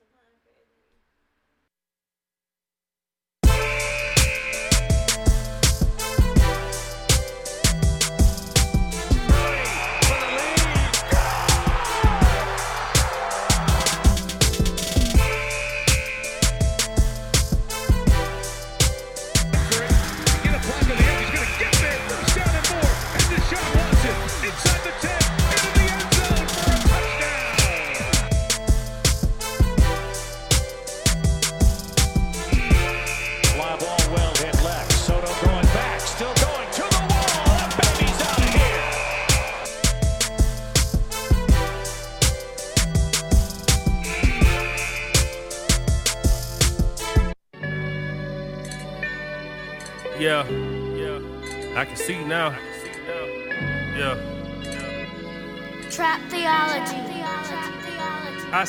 Yeah,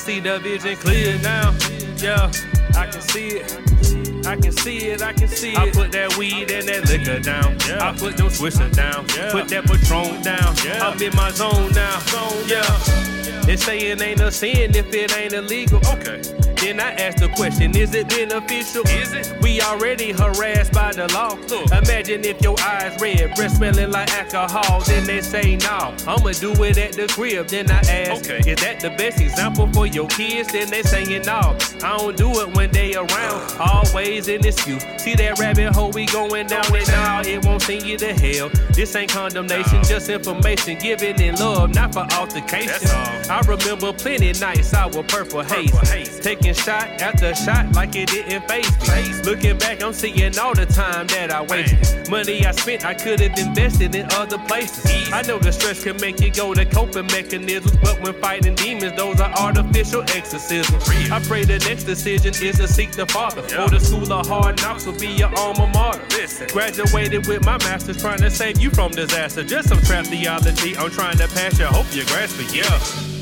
see the vision clear now. Yeah, I can see it. I can see it, I can see it. I put that weed and that liquor down. Yeah. I put them swisher down. Yeah. Put that patron down. Yeah. I'm in my zone now. Zone, yeah. They say it ain't a sin if it ain't illegal. Okay. Then I ask the question, is it beneficial? Is it? We already harassed by the law. Look. Imagine if your eyes red, breath smelling like alcohol. Then they say, no, I'ma do it at the crib. Then I ask, okay. is that the best example for your kids? Then they saying, no, I don't do it when they around. Always an excuse. See that rabbit hole we going down and now it won't send you to hell. This ain't condemnation, just information given in love, not for altercation. I remember plenty nights I was purple haze. haze. Taking shot after shot like it didn't phase me. Looking back, I'm seeing all the time that I wasted. Money I spent, I could have invested in other places. I know the stress can make you go to coping mechanisms, but when fighting demons, those are artificial exorcisms. I pray the next decision is to seek the Father. Or the school of hard knocks will be your alma mater. Graduated with my master's trying to save you from disaster. Just some trap theology I'm trying to pass you. Hope you grasp it, yeah.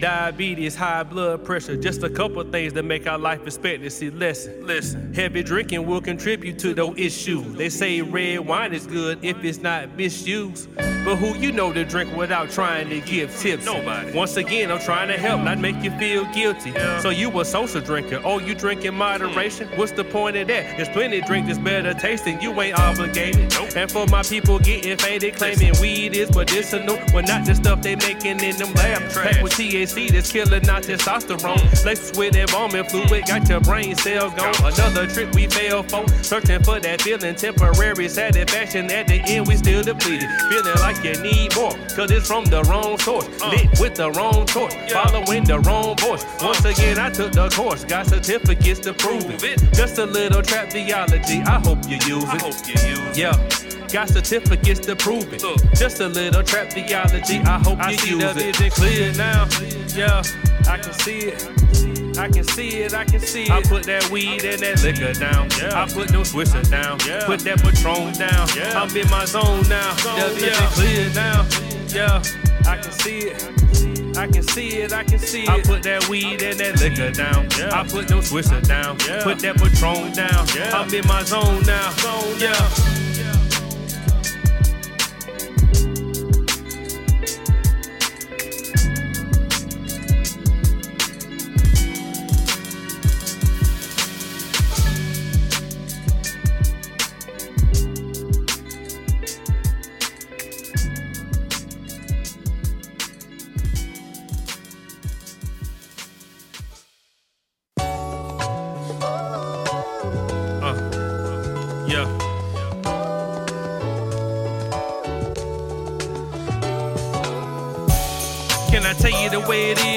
Diabetes, high blood pressure, just a couple things that make our life expectancy lessen. Listen, heavy drinking will contribute to those issues. They say red wine is good if it's not misused. But who you know to drink without trying to give tips? Nobody. Once again, I'm trying to help, not make you feel guilty. Yeah. So you a social drinker? Oh, you drink in moderation? What's the point of that? There's plenty drink that's better tasting. You ain't obligated. Nope. And for my people getting faded, claiming weed is medicinal, well not the stuff they making in them labs. Packed with THC that's killing not testosterone. Laced with embalming fluid, got your brain cells gone. Another trick we fail for, searching for that feeling, temporary satisfaction. At the end, we still depleted, feeling like you need more, cause it's from the wrong source. Uh. Lit with the wrong torch, following the wrong voice. Uh. Once again, I took the course, got certificates to prove it. Just a little trap theology, I hope you use it. I hope you use yeah. Got certificates to prove it. Just a little trap theology. I hope I you see use the it. vision clear now. Yeah, I can see it. I can see it, I can see it. I put that weed and that liquor down. Yeah. I put no swisher down. Yeah. Put that patron down. Yeah. I'm in my zone now. Zone yeah. clear now. Yeah, I can see it. I can see it, I can see it. I put that weed and that liquor down. Yeah. I put no swisher down. Yeah. Put that patron down. Yeah. I'm in my zone now. Zone yeah. way it is.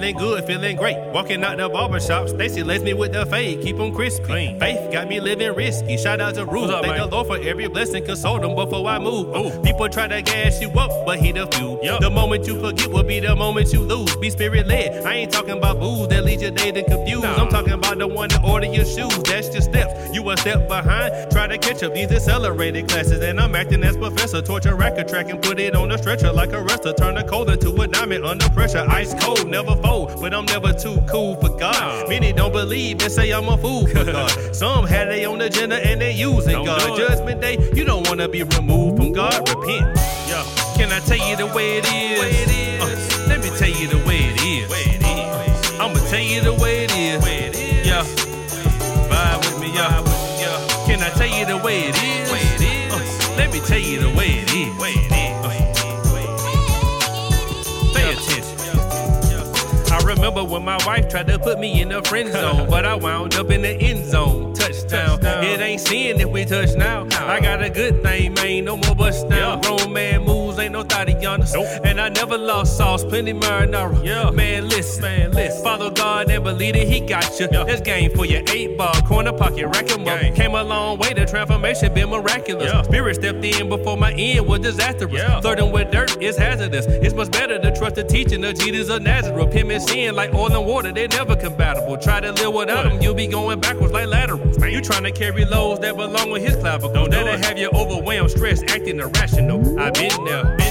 Feeling good, feeling great. Walking out the barber shop, Stacy lays me with the fade, keep 'em crispy. Clean. Faith got me living risky. Shout out to Ruth. Thank man? the Lord for every blessing, console them before I move. Ooh. People try to gas you up, but he the fuel. Yup. The moment you forget will be the moment you lose. Be spirit led. I ain't talking about booze that leads your day to confused. I'm talking about the one that order your shoes. That's your steps. You a step behind. Try to catch up these accelerated classes. And I'm acting as professor. Torture record track and put it on a stretcher like a wrestler. Turn a cold into a diamond under pressure. Ice cold, never fold. But I'm never too cool for God. Many don't believe and say I'm a fool for God. Some had they own agenda and they using Don't God. Judgment day, you don't wanna be removed from God. Repent. Yeah. Can I tell you the way it is? Uh, let me tell you the way it is. Uh, I'ma tell you the way it is. Yeah. Vibe with me, yeah. Can I tell you the way it is? Uh, let me tell you the way it is. Remember when my wife tried to put me in the friend zone, but I wound up in the end zone. Touchdown. Touchdown. It ain't sin if we touch now. I got a good thing, man. No more bust down. Yeah. Grown man moves, no Thaddeus. Nope. And I never lost sauce, plenty marinara. Yeah. Man, listen, man, listen. Father God and believe it, he got you. Yeah. That's game for your eight ball, corner pocket, rack 'em up. Came a long way, the transformation been miraculous. Yeah. Spirit stepped in before my end was disastrous. Yeah. Flirting with dirt is hazardous. It's much better to trust the teaching of Jesus of Nazareth. Him and sin like oil and water, they never compatible. Try to live without him, you'll be going backwards like laterals. Man. You trying to carry loads that belong with his clavicle. Don't do That'll it. have you overwhelmed, stressed, acting irrational. I've been there, been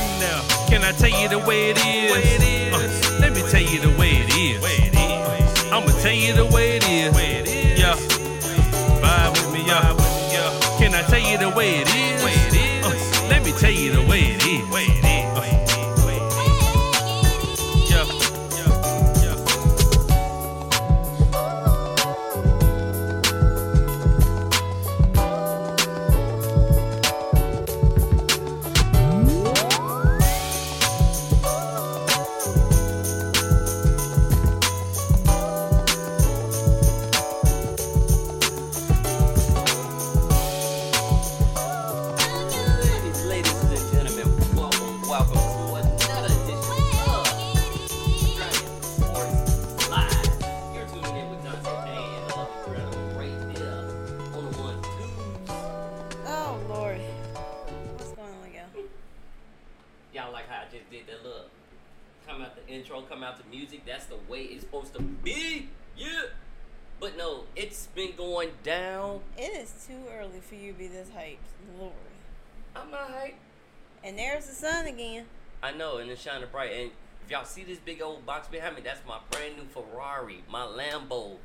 Can I tell you the way it is? Uh, let me tell you the way it is. I'ma tell you the way it is. Yeah. Vibe with me, yeah. Can I tell you the way it is? Uh, let me tell you the way the music. That's the way it's supposed to be. Yeah. But no, it's been going down. It is too early for you to be this hyped, Lord. I'm not hyped. And there's the sun again. I know, and it's shining bright. And if y'all see this big old box behind me, that's my brand new Ferrari, my Lambo.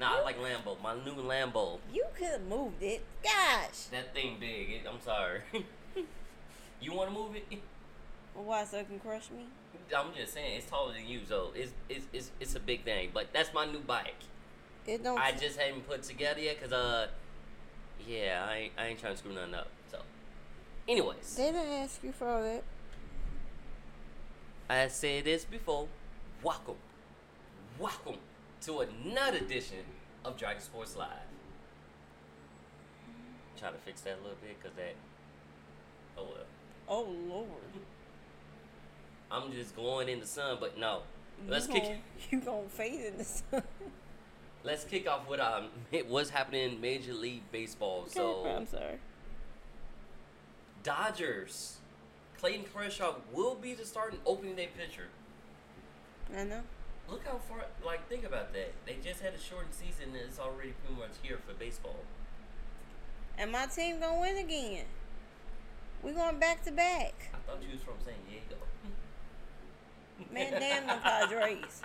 Nah, I like Lambo, my new Lambo. You could have moved it. Gosh. That thing big. It, I'm sorry. you want to move it? Why so it can crush me? I'm just saying, it's taller than you, so it's it's it's, it's a big thing. But that's my new bike. It don't. I just haven't put together yet, cause uh, yeah, I ain't, I ain't trying to screw nothing up. So, anyways, They didn't ask you for all that. I said this before. Welcome, welcome to another edition of Dragon Sports Live. Trying to fix that a little bit, cause that. Oh well. Oh Lord. I'm just glowing in the sun, but no. Let's you kick. Gonna, you gonna fade in the sun. Let's kick off with um what's happening in Major League Baseball. So I'm sorry. Dodgers, Clayton Kershaw will be the starting opening day pitcher. I know. Look how far. Like think about that. They just had a shortened season, and it's already pretty much here for baseball. And my team gonna win again. We going back to back. I thought you was from San Diego. Man, damn the Padres.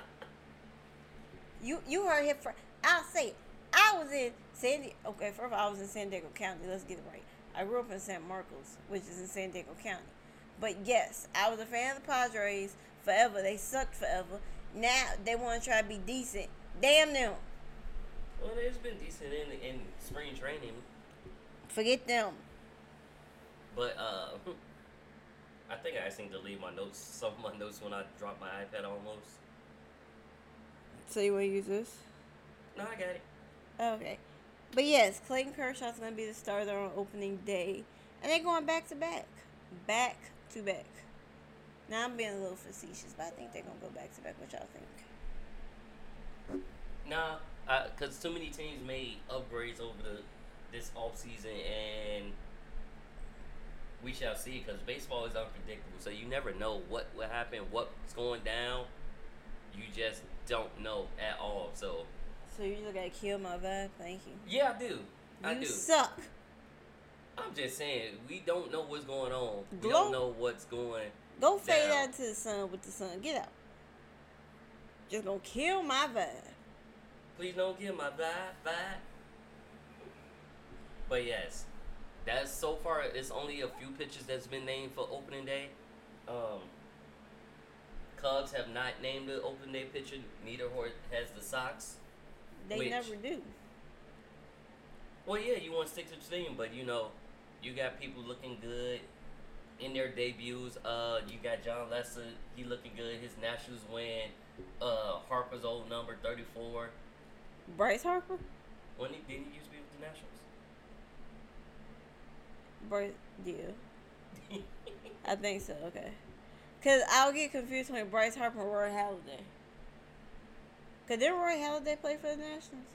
You you heard him from. I'll say it. I was in San Diego. Okay, first of all, I was in San Diego County. Let's get it right. I grew up in San Marcos, which is in San Diego County. But yes, I was a fan of the Padres forever. They sucked forever. Now they want to try to be decent. Damn them. Well, they've been decent in in spring training, Forget them. but uh, I think I actually delete my notes. Some of my notes when I dropped my iPad almost. So you want to use this? No, I got it. Okay. But yes, Clayton Kershaw's going to be the starter on opening day. And they're going back to back. Back to back. Now I'm being a little facetious, but I think they're gonna go back to back. What y'all think? Nah, because too many teams made upgrades over the this off season, and we shall see. Because baseball is unpredictable, so you never know what will happen, what's going down. You just don't know at all. So So you just gotta kill my vibe. Thank you. yeah, I do. I you do. suck. I'm just saying we don't know what's going on. We don't know what's going. Go fade Down. out to the sun with the sun. Get out. Just gonna kill my vibe. Please don't get my vibe, vibe. But yes, that's so far. It's only a few pitchers that's been named for opening day. Um, Cubs have not named the opening day pitcher. Neither has the Sox. They Which- never do. Well, yeah, you want to stick to the theme, but you know, you got people looking good in their debuts. Uh, you got Jon Lester, he looking good. His Nationals win. Uh, Harper's old number thirty four. Bryce Harper. When he didn't he used to be with the Nationals? Bryce. Yeah. I think so. Okay. Cause I'll get confused between Bryce Harper and Roy Halladay. Cause did Roy Halladay play for the Nationals?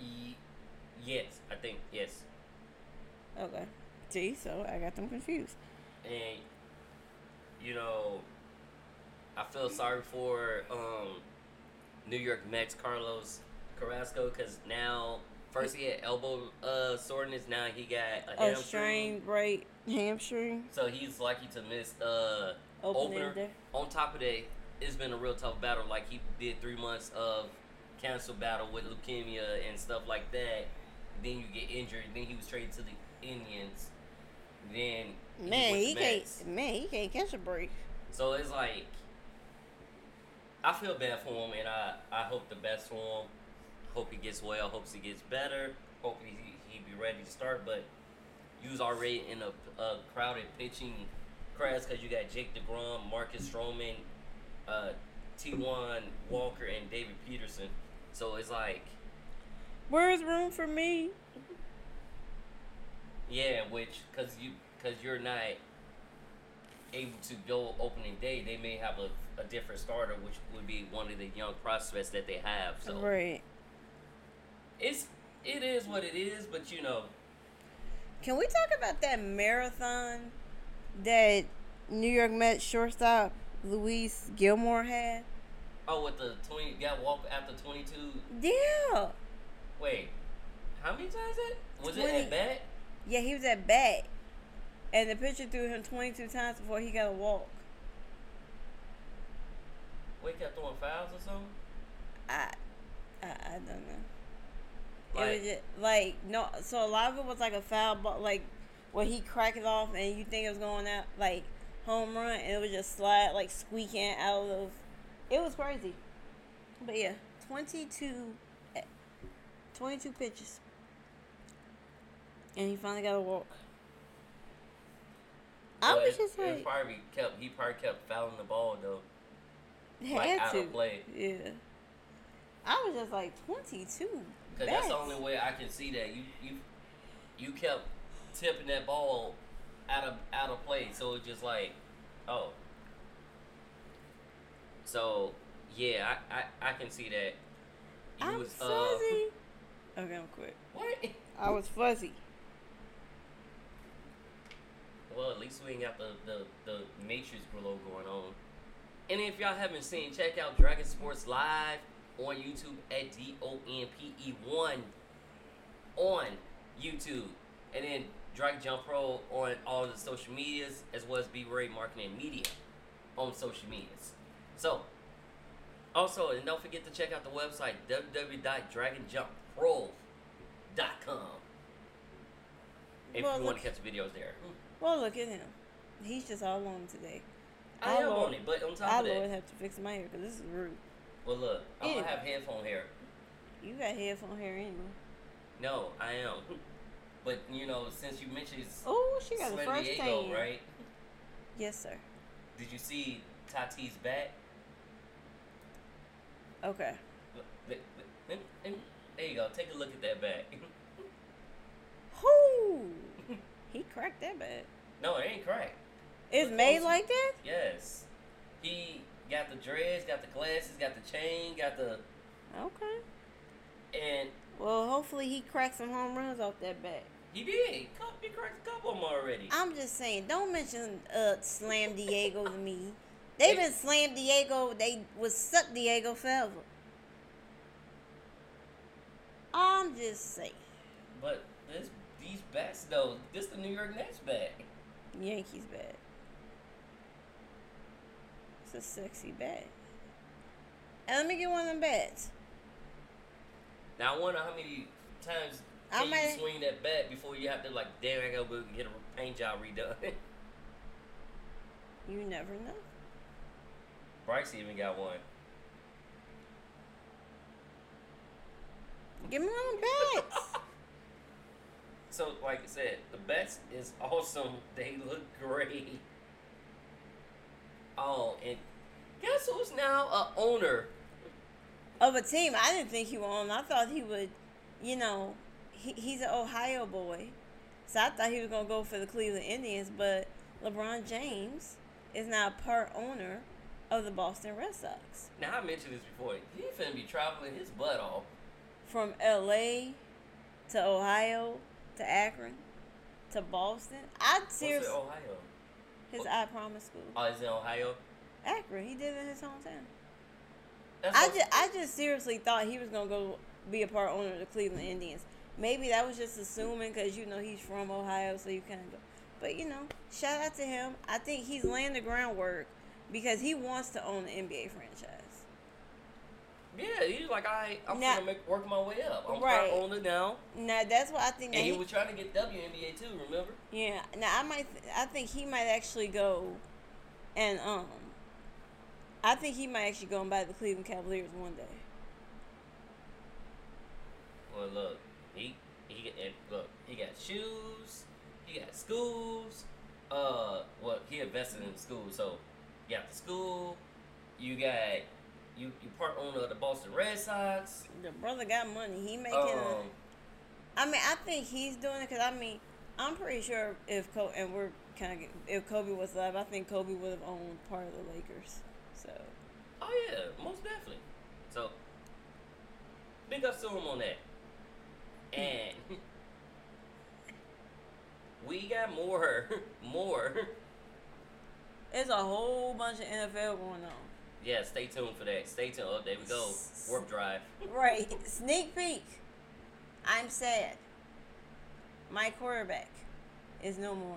Ye- yes, I think yes. Okay. See, so I got them confused. And you know, I feel sorry for um, New York Mets Carlos Carrasco because now first he had elbow uh, soreness, now he got a A hamstring. strained right hamstring. So he's likely to miss uh, Opening opener. On top of that, it's been a real tough battle. Like he did three months of cancer battle with leukemia and stuff like that. Then you get injured. Then he was traded to the Indians. Then Man, went he to can't. Mets. Man, he can't catch a break. So it's like I feel bad for him, and I I hope the best for him. Hope he gets well. Hopes he gets better. Hope he he be ready to start. But you was already in a, a crowded pitching class because you got Jake Degrom, Marcus Stroman, uh, Taijuan Walker, and David Peterson. So it's like Where's room for me? yeah, which because you because you're not able to go opening day, they may have a, a different starter, which would be one of the young prospects that they have. So Right. It's it is what it is, but you know, Can we talk about that marathon that New York Mets shortstop Luis Guillorme had? oh, with the twenty got walk after twenty two. Yeah. Wait, how many times that was it 20. at bat? Yeah, he was at bat. And the pitcher threw him 22 times before he got a walk. Wait, kept throwing fouls or something. I, I, I don't know. It was just, like no. So a lot of it was like a foul ball, like where he cracked it off and you think it was going out like home run, and it was just slide like squeaking out of. It was crazy. But yeah, 22, eh, 22 pitches, and he finally got a walk. I but was it- just it like, probably kept he probably kept fouling the ball though. had like, out to. Yeah. I was just like 22. Cause that's the only way I can see that you you you kept tipping that ball out of out of play, so it's just like, oh. So yeah, I I, I can see that. You I'm was, fuzzy. Uh, okay, I'm quick. what? I was fuzzy. Well, at least we ain't got the the the Matrix glow going on. And if y'all haven't seen, check out Dragon Sports Live on YouTube at D O N P E one on YouTube, and then Dragon Jump Pro on all the social medias as well as B Ray Marketing Media on social medias. So, also, and don't forget to check out the website www.dragonjumppro.com if Well, you want to catch the videos there. Hmm. Well, look at him. He's just all on today. I Our am Lord- on it, but on top I of that, have to fix my hair because this is rude. Well, look, I'm Ew. gonna have headphone hair. You got headphone hair anyway. No, I am. But you know, since you mentioned Oh, she got a Slim fresh Diego, tan. right? Yes, sir. Did you see Tati's back? Okay. Look, look, look, and- and There you go. Take a look at that back. Whoo! he cracked that bad. no, it ain't cracked. It's The made like that. Yes. He got the dreads, got the glasses, got the chain, got the Okay. and Well, hopefully he cracks some home runs off that bat. he did. He cracked a couple of them already. I'm just saying, don't mention uh Slam Diego to me. They've been Slam Diego. They was suck Diego forever. I'm just saying, But this these bats though, this the New York Nets bat. Yankees bat. A sexy bat. And let me get one of them bats. Now I wonder how many times I can might- you swing that bat before you have to like damn I gotta go get a paint job redone. You never know. Bryce even got one. Give me one of them bats. So like I said, the bats is awesome. They look great. Oh, and guess who's now a owner? of a team. I didn't think he would own. I thought he would, you know, he, he's an Ohio boy, so I thought he was gonna go for the Cleveland Indians. But LeBron James is now a part owner of the Boston Red Sox. Now I mentioned this before. He finna be traveling his butt off. From L.A. to Ohio to Akron to Boston. I seriously Ohio? His I Promise school. Oh, it's in Ohio. Akron. He did it in his hometown. That's I just, I just seriously thought he was gonna go be a part owner of the Cleveland Indians. Maybe that was just assuming because you know he's from Ohio, so you kind of go. But you know, shout out to him. I think he's laying the groundwork because he wants to own the NBA franchise. Yeah, he's like, I, I'm Now- gonna make work my way up. I'm Right. part owner now, Now that's what I think and he he, was trying to get WNBA too. Remember? yeah. Now I might, th- I think he might actually go, and um, I think he might actually go and buy the Cleveland Cavaliers one day. Well, look, he he look, he got shoes, he got schools. Uh, well, he invested in school, so you got the school. You got you you part owner of the Boston Red Sox. The brother got money. He making. Um, a, I mean, I think he's doing it because I mean, I'm pretty sure if Kobe and we're kind of if Kobe was alive, I think Kobe would have owned part of the Lakers. So oh yeah, most definitely. So big ups to him on that. And we got more, more. there's a whole bunch of NFL going on. Yeah, stay tuned for that. Stay tuned. Oh, there we go. Warp drive. Right, sneak peek. I'm sad. My quarterback is no more.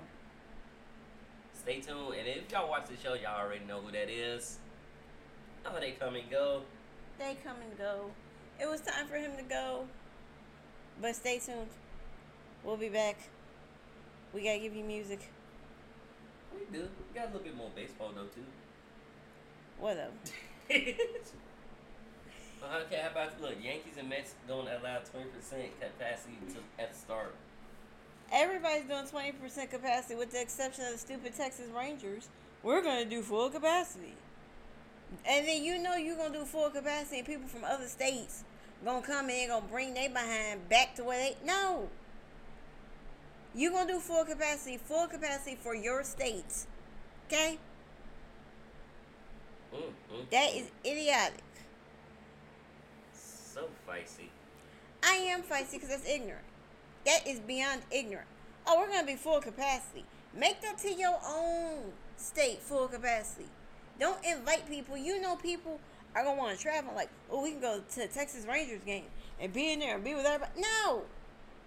Stay tuned. And if y'all watch the show, y'all already know who that is. Oh, they come and go. They come and go. It was time for him to go. But stay tuned. We'll be back. We gotta give you music. We do. We got a little bit more baseball though too. Whatever. Uh, okay, how about look? Yankees and Mets don't allow twenty percent capacity to, at the start. Everybody's doing 20% capacity with the exception of the stupid Texas Rangers. We're going to do full capacity. And then you know you're going to do full capacity and people from other states going to come in going to bring they behind back to where they... No. You're going to do full capacity, full capacity for your states. Okay? Mm, mm, That is idiotic. so feisty. I am feisty because that's ignorant. That is beyond ignorant. Oh, we're gonna be full capacity. Make that to your own state full capacity. Don't invite people. You know people are gonna want to travel. Like, oh, we can go to the Texas Rangers game and be in there and be with everybody. No,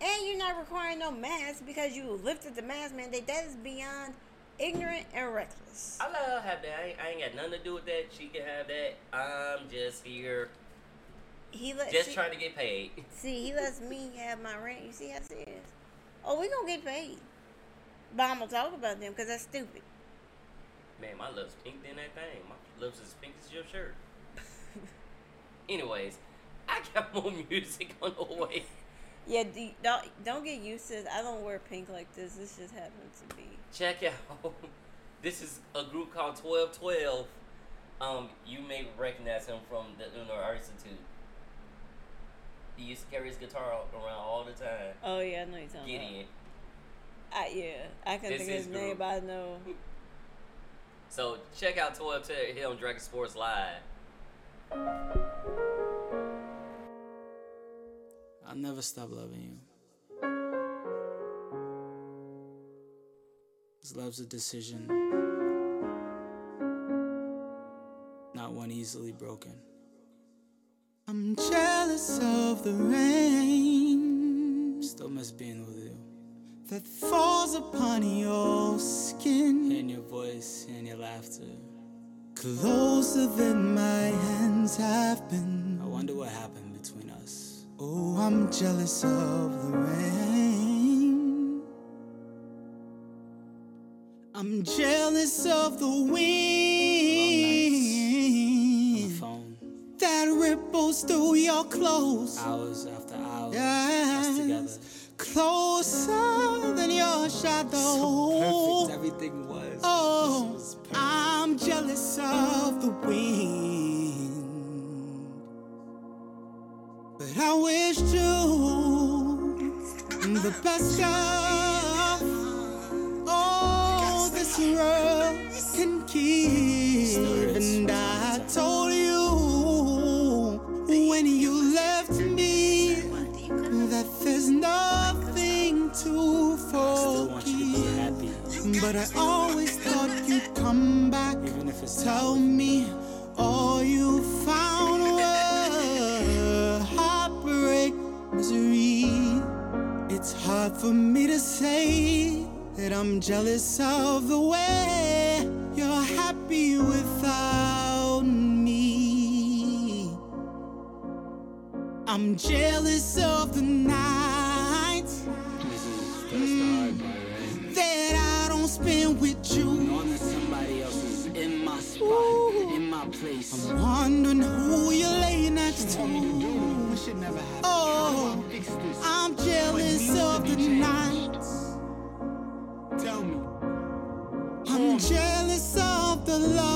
and you're not requiring no mask because you lifted the mask mandate. That is beyond ignorant and reckless. I let her have that. I ain't, I ain't got nothing to do with that. She can have that. I'm just here, He let just trying to get paid. see. He lets me have my rent. You see how is? Oh, we gonna get paid. But I'm gonna talk about them because that's stupid. Man, my lips pink in that thing. My lips as pink as your shirt. Anyways, I got more music on the way. Yeah, do, don't don't get used to this. I don't wear pink like this. This just happens to be. Check out. This is a group called Twelve Twelve. Um, you may recognize him from the Lunar Art Institute. He used to carry his guitar around all the time. Oh yeah, I know you're talking Gideon. about. I, yeah, I can't This think of is his name, but I know. So check out 12 Taylor here on Dragon Sports Live. I'll never stop loving you. Love's a decision, not one easily broken. I'm jealous of the rain. Still miss being with you. That falls upon your skin. And your voice, and your laughter. Closer than my hands have been. I wonder what happened between us. Oh, I'm jealous of the rain. I'm jealous of the wind that ripples through your clothes. hours after hours, us together. closer than your shadow. Perfect, everything was. Oh, was. I'm jealous of the wind. But I wish you the best of this world can. And I told you when you left me that there's nothing to forgive. But I always thought you'd come back. even if it's Tell me all you found were heartbreak, misery. It's hard for me to say that I'm jealous of the way you're happy without me. I'm jealous of the nights This is that's the hard part, right? that I don't spend with you. Knowing that somebody else is in my spot, in my place. I'm wondering who you lay next to. Told me to do this shit never happened. Oh, How do I fix this? I'm jealous love.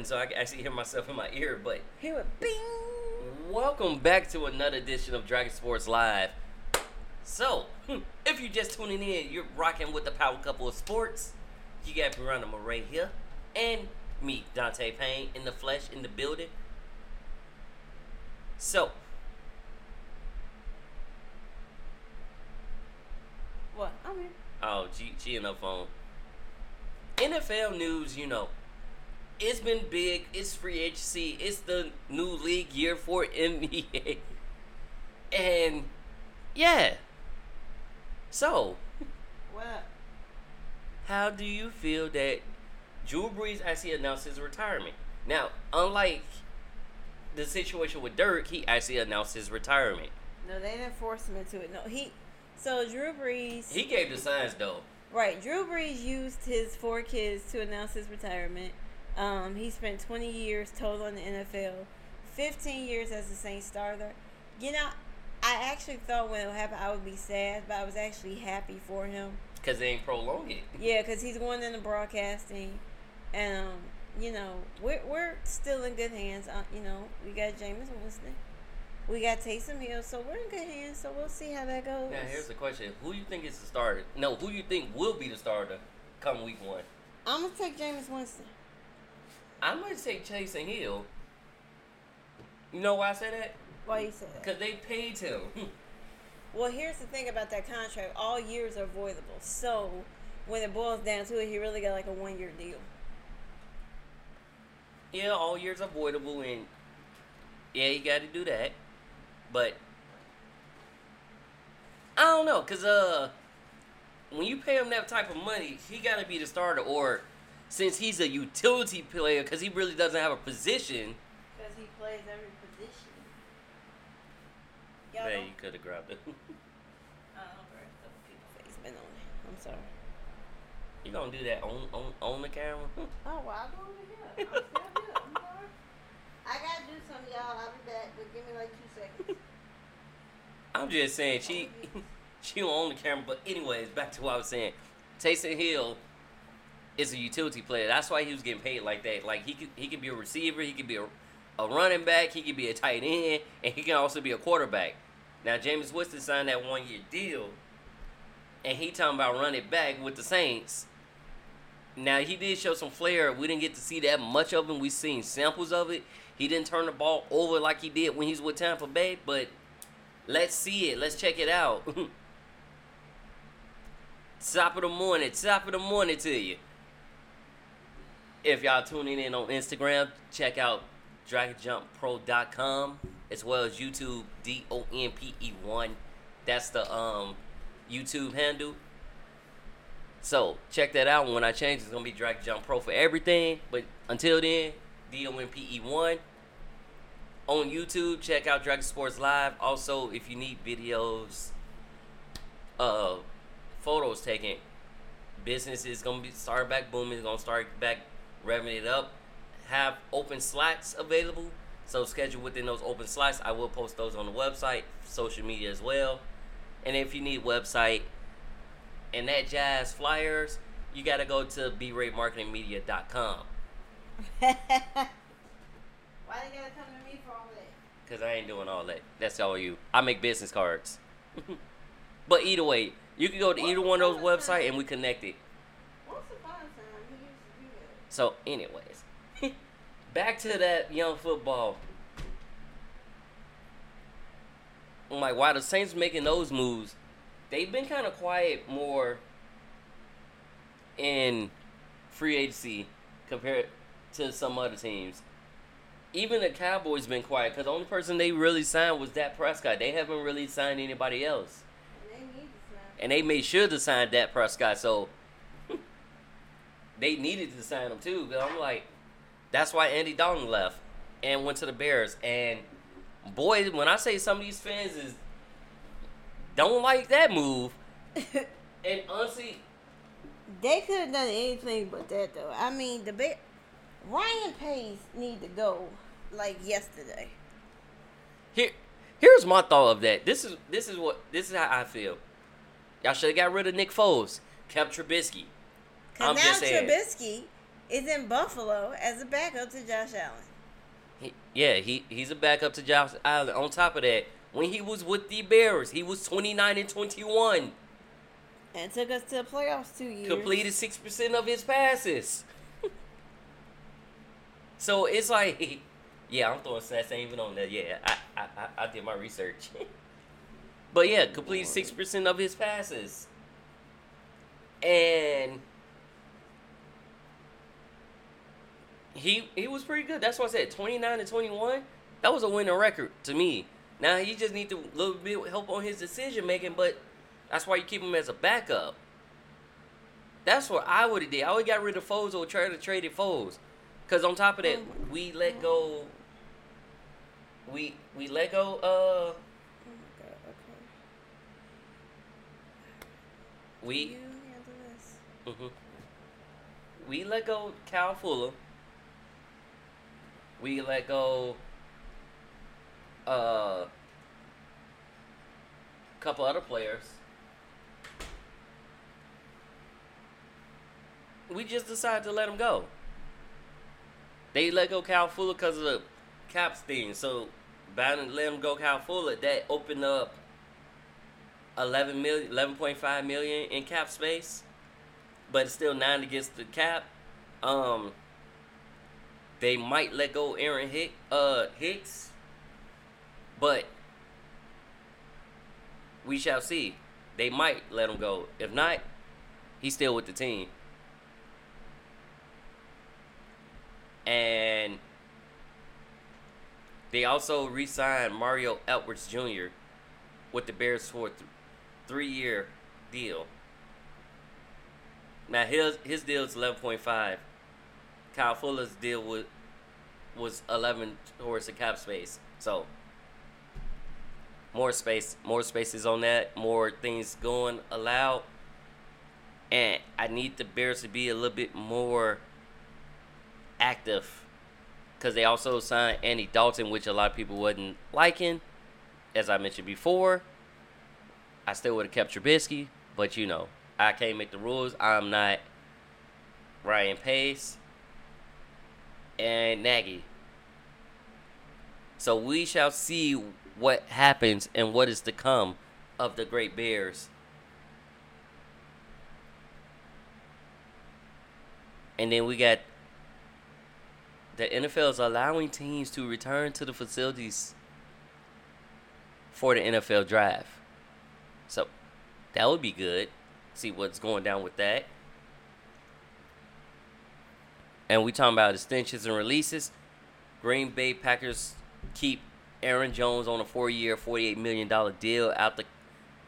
Button so I can actually hear myself in my ear. But Hear it, bing. welcome back to another edition of Dragon Sports Live. So, hmm, if you're just tuning in, you're rocking with the power couple of sports. You got Miranda Murray here, and me, Dante Payne, in the flesh, in the building. So, What? I'm here. Oh, G, G in her phone. NFL news, you know, it's been big. It's free agency. It's the new league year for NBA. And yeah. So, What? how do you feel that Drew Brees actually announced his retirement? Now, unlike the situation with Dirk, he actually announced his retirement. No, they didn't force him into it. No, he. So Drew Brees. He gave the signs though. Right, Drew Brees used his four kids to announce his retirement. Um, he spent 20 years total in the NFL, 15 years as a Saints starter. You know, I actually thought when it happened I would be sad, but I was actually happy for him. Because they ain't prolonged it. Yeah, because he's going into broadcasting, and um, you know we're we're still in good hands. Uh, you know we got Jameis Winston, We got Taysom Hill, so we're in good hands. So we'll see how that goes. Now here's the question: Who you think is the starter? No, who you think will be the starter come week one? I'm gonna take Jameis Winston. I'm gonna say Taysom Hill. You know why I say that? Why you say that? Because they paid him. Well, here's the thing about that contract: all years are voidable. So when it boils down to it, he really got like a one-year deal. yeah, all years avoidable, and yeah, you got to do that. But I don't know, cause uh, when you pay him that type of money, he got to be the starter, or since he's a utility player, cause he really doesn't have a position. Because he plays every position. Y'all Man, you could have grabbed it. I don't know, double people's face been on it. I'm sorry. you gonna do that on on on the camera? Oh, well, I'll go over here. I'm still good. I'm sorry. I gotta do something, y'all. I'll be back, but give me like two seconds. I'm just saying she she on the camera. But anyways, back to what I was saying. Taysom Hill is a utility player. That's why he was getting paid like that. Like he could he could be a receiver, he could be a, a running back, he could be a tight end, and he can also be a quarterback. Now Jameis Winston signed that one year deal, and he talking about running back with the Saints. Now he did show some flair. We didn't get to see that much of him. We seen samples of it. He didn't turn the ball over like he did when he was with Tampa Bay, but let's see it. Let's check it out. top of the morning, top of the morning to you. If y'all tuning in on Instagram, check out dragonjumppro.com as well as YouTube D O N P E 1. That's the um YouTube handle. So check that out. When I change, it's gonna be Dragon Jump Pro for everything. But until then, D O N P E 1 on YouTube. Check out Dragon Sports Live. Also, if you need videos, uh, photos taken, business is gonna be start back booming. It's gonna start back revving it up. Have open slots available. So schedule within those open slots. I will post those on the website, social media as well. And if you need website and that jazz flyers, you gotta go to bratemarketingmedia.com. Why they gotta come to me for all that? Cause I ain't doing all that. That's all you. I make business cards. but either way, you can go to either one of those websites and we connect it. Once upon a time, he used to do that. So, anyways, back to that young football. I'm like, why the Saints making those moves? They've been kind of quiet more in free agency compared to some other teams. Even the Cowboys been quiet because the only person they really signed was Dak Prescott. They haven't really signed anybody else, And they need to snap. and they made sure to sign Dak Prescott. So they needed to sign him too. But I'm like, that's why Andy Dalton left and went to the Bears. And boy, when I say some of these fans is don't like that move, and honestly, They could have done anything but that, though. I mean, the big Ryan Pace need to go like yesterday. here here's my thought of that. This is this is what this is how I feel. Y'all should have got rid of Nick Foles, kept Trubisky. Cause I'm now just saying. Trubisky is in Buffalo as a backup to Josh Allen. He, yeah, he he's a backup to Josh Allen. On top of that, when he was with the Bears, he was 29 and 21. And took us to the playoffs two years. completed six percent of his passes. so it's like, yeah, I'm throwing stats ain't even on that. Yeah, I I, I, I did my research. but yeah, completed six percent of his passes, and he he was pretty good. That's why I said 29 to 21. That was a winning record to me. Now he just need to a little bit help on his decision making, but that's why you keep him as a backup. That's what I would have did. I would got rid of Foles or tried to trade it Foles. Cause on top of that, we let go. We we let go. Uh, Oh my God, okay. we You handle this. mhm. we let go Cal Fuller. We let go. Uh, couple other players. We just decided to let them go. They let go Cal Fuller because of the caps thing, so bound to let him go Cal Fuller, that opened up 11 million, 11.5 million in cap space, but it's still nine against the cap. Um, they might let go Aaron Hick, uh, Hicks, but we shall see. They might let him go. If not, he's still with the team. And they also re-signed Mario Edwards Jr. with the Bears for a th- three-year deal. Now his his deal is eleven point five. Kyle Fuller's deal was was eleven towards the cap space. So more space, more spaces on that, more things going allowed. And I need the Bears to be a little bit more active because they also signed Andy Dalton, which a lot of people wasn't liking. As I mentioned before, I still would have kept Trubisky, but you know, I can't make the rules. I'm not Ryan Pace and Nagy. So we shall see what happens and what is to come of the Great Bears. And then we got the NFL is allowing teams to return to the facilities for the NFL draft. So that would be good. See what's going down with that. And we talking about extensions and releases. Green Bay Packers keep Aaron Jones on a four-year, forty-eight million dollar deal out the,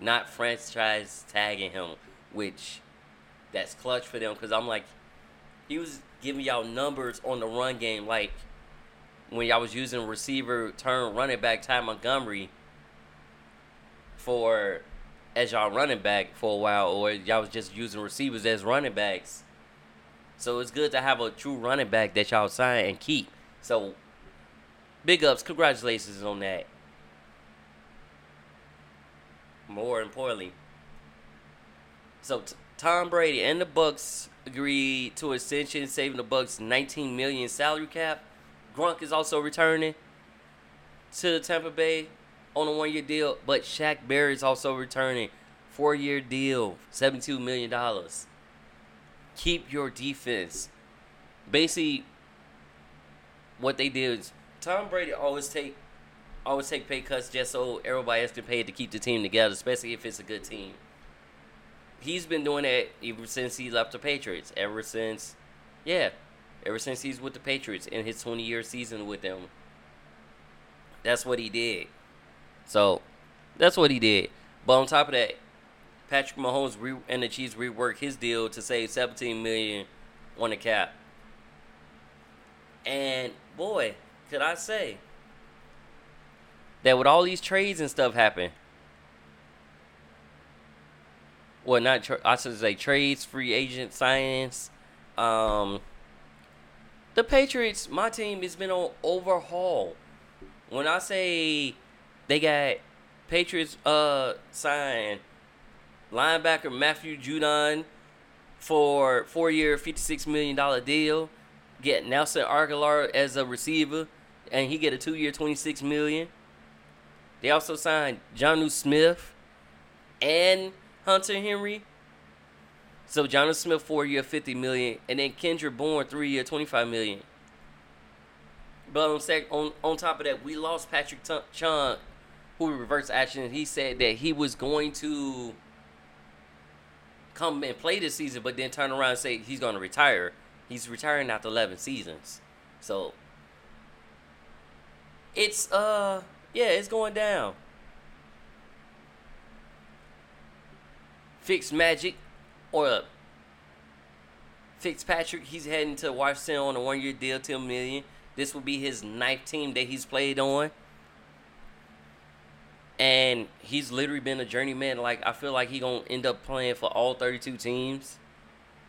not franchise tagging him, which that's clutch for them because I'm like, he was giving y'all numbers on the run game like when y'all was using receiver turn running back Ty Montgomery for as y'all running back for a while, or y'all was just using receivers as running backs. So it's good to have a true running back that y'all sign and keep. So big ups, congratulations on that. More importantly, so t- Tom Brady and the Bucs agreed to extension, saving the Bucs 19 million salary cap. Gronk is also returning to Tampa Bay on a one-year deal, but Shaq Barrett is also returning, four-year deal, 72 million dollars. Keep your defense. Basically, what they did is Tom Brady always take always take pay cuts just so everybody has to pay to keep the team together, especially if it's a good team. He's been doing that ever since he left the Patriots. Ever since, yeah, ever since he's with the Patriots in his 20 year season with them. That's what he did. So, that's what he did. But on top of that, Patrick Mahomes re- and the Chiefs reworked his deal to save 17 million on the cap. And boy, could I say that with all these trades and stuff happen, well, not tra- I should say trades, free agent signings. Um, the Patriots, my team has been on overhaul. When I say they got Patriots uh signed linebacker Matthew Judon for four year, fifty six million dollar deal. Get Nelson Agholor as a receiver, and he get a two year, 26 million. They also signed Jonnu Smith and Hunter Henry. So Jonnu Smith four year, 50 million, and then Kendra Bourne three year, 25 million. But on, sec- on on top of that, we lost Patrick T- Chung, who reversed action. He said that he was going to come and play this season, but then turn around and say he's going to retire. He's retiring after 11 seasons. So it's uh yeah, it's going down. Fitzmagic or Fitzpatrick, he's heading to Washington on a one-year deal, ten million. This will be his ninth team that he's played on. And he's literally been a journeyman. Like I feel like he gonna end up playing for all 32 teams,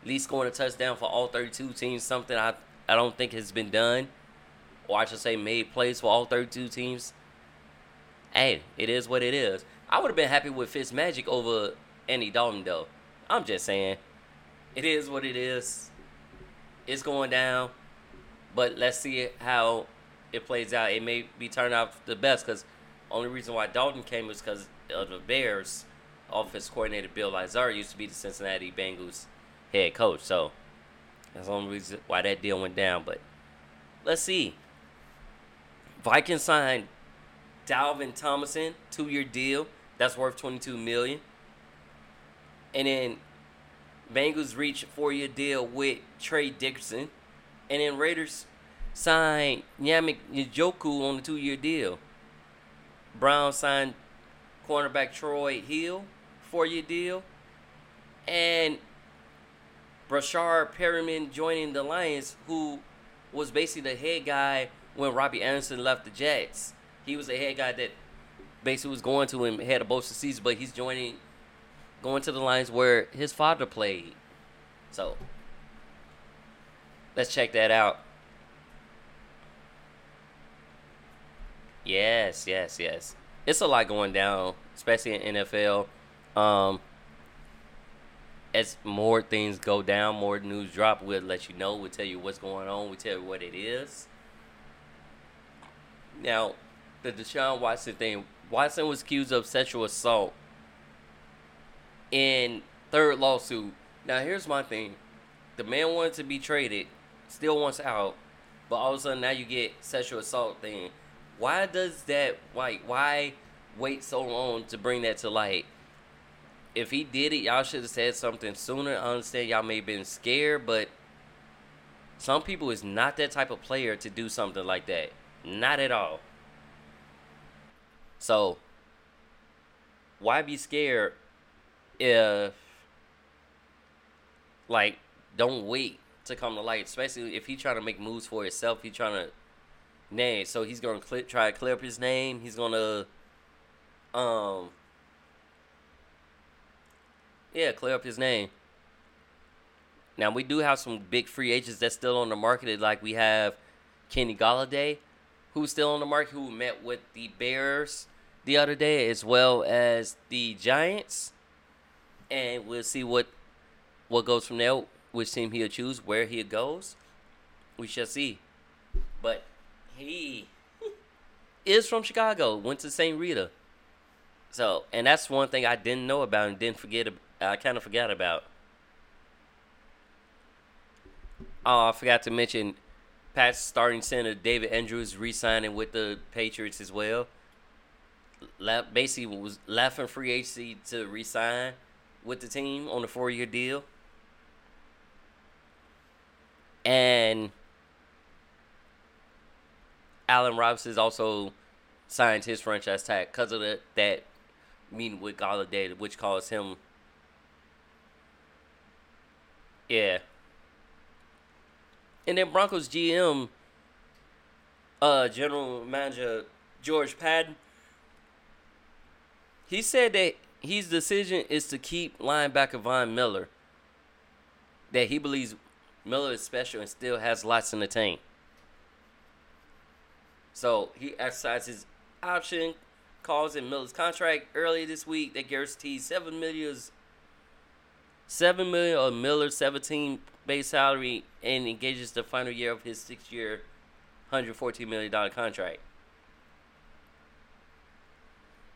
at least scoring a touchdown for all 32 teams. Something I I don't think has been done, or I should say made plays for all 32 teams. Hey, it is what it is. I would have been happy with Fitzmagic over Andy Dalton though. I'm just saying, it is what it is. It's going down, but let's see how it plays out, it may be turned out the best. Because only reason why Dalton came was because of the Bears offense coordinator Bill Lazor used to be the Cincinnati Bengals head coach. So that's the only reason why that deal went down. But let's see. Vikings signed Dalvin Tomlinson, two year deal. That's worth twenty two million. And then Bengals reach a four year deal with Trey Dickerson. And then Raiders signed Yannick Ngakoue on a two year deal. Brown signed cornerback Troy Hill, four year deal. And Breshad Perriman joining the Lions, who was basically the head guy when Robbie Anderson left the Jets. He was the head guy that basically was going to him had of both the seasons, but he's joining going to the Lions where his father played. So let's check that out. Yes, yes, yes. It's a lot going down, especially in NFL. Um, as more things go down, more news drop, we'll let you know. We'll tell you what's going on. We'll tell you what it is. Now, the Deshaun Watson thing. Watson was accused of sexual assault in third lawsuit. Now, here's my thing. The man wanted to be traded, still wants out, but all of a sudden now you get sexual assault thing. Why does that, like, why wait so long to bring that to light? if he did it, y'all should have said something sooner. I understand y'all may have been scared, but some people is not that type of player to do something like that. Not at all. So why be scared if like don't wait to come to light, especially if he trying to make moves for himself. He trying to name, so he's gonna cl- try to clear up his name. He's gonna um yeah, clear up his name. Now we do have some big free agents that's still on the market. Like we have Kenny Golladay, who's still on the market, who met with the Bears the other day, as well as the Giants. And we'll see what what goes from there. Which team he'll choose, where he goes. We shall see. But he is from Chicago. Went to St. Rita. So, and that's one thing I didn't know about and didn't forget I kind of forgot about. Oh, I forgot to mention Pat's starting center David Andrews re-signing with the Patriots as well. La- basically was laughing free agency to re-sign with the team on a four-year deal. And Allen Robinson also signed his franchise tag because of the, that meeting with Golladay, which caused him yeah. And then Broncos GM, uh, general manager George Paton, he said that his decision is to keep linebacker Von Miller. That he believes Miller is special and still has lots in the tank. So he exercised his option, calls in Miller's contract earlier this week that guarantees seven million Seven million of Miller's seventeen base salary and engages the final year of his six-year, hundred fourteen million dollar contract.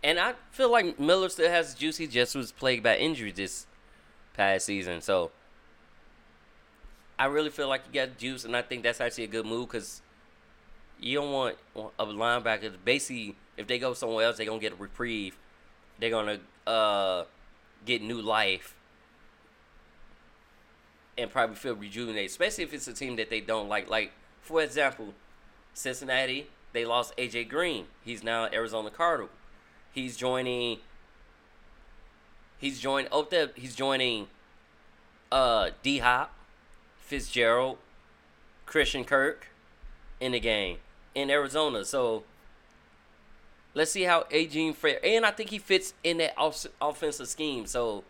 And I feel like Miller still has juice. Just was plagued by injuries this past season, so I really feel like he got juice, and I think that's actually a good move because you don't want a linebacker. Basically, if they go somewhere else, they're gonna get a reprieve. They're gonna uh, get new life and probably feel rejuvenated, especially if it's a team that they don't like. Like, for example, Cincinnati, they lost AJ Green. He's now Arizona Cardinal. He's joining. He's joined. Oh, he's joining. Uh, D Hop, Fitzgerald, Christian Kirk, in the game in Arizona. So let's see how AJ fare. And I think he fits in that off- offensive scheme. So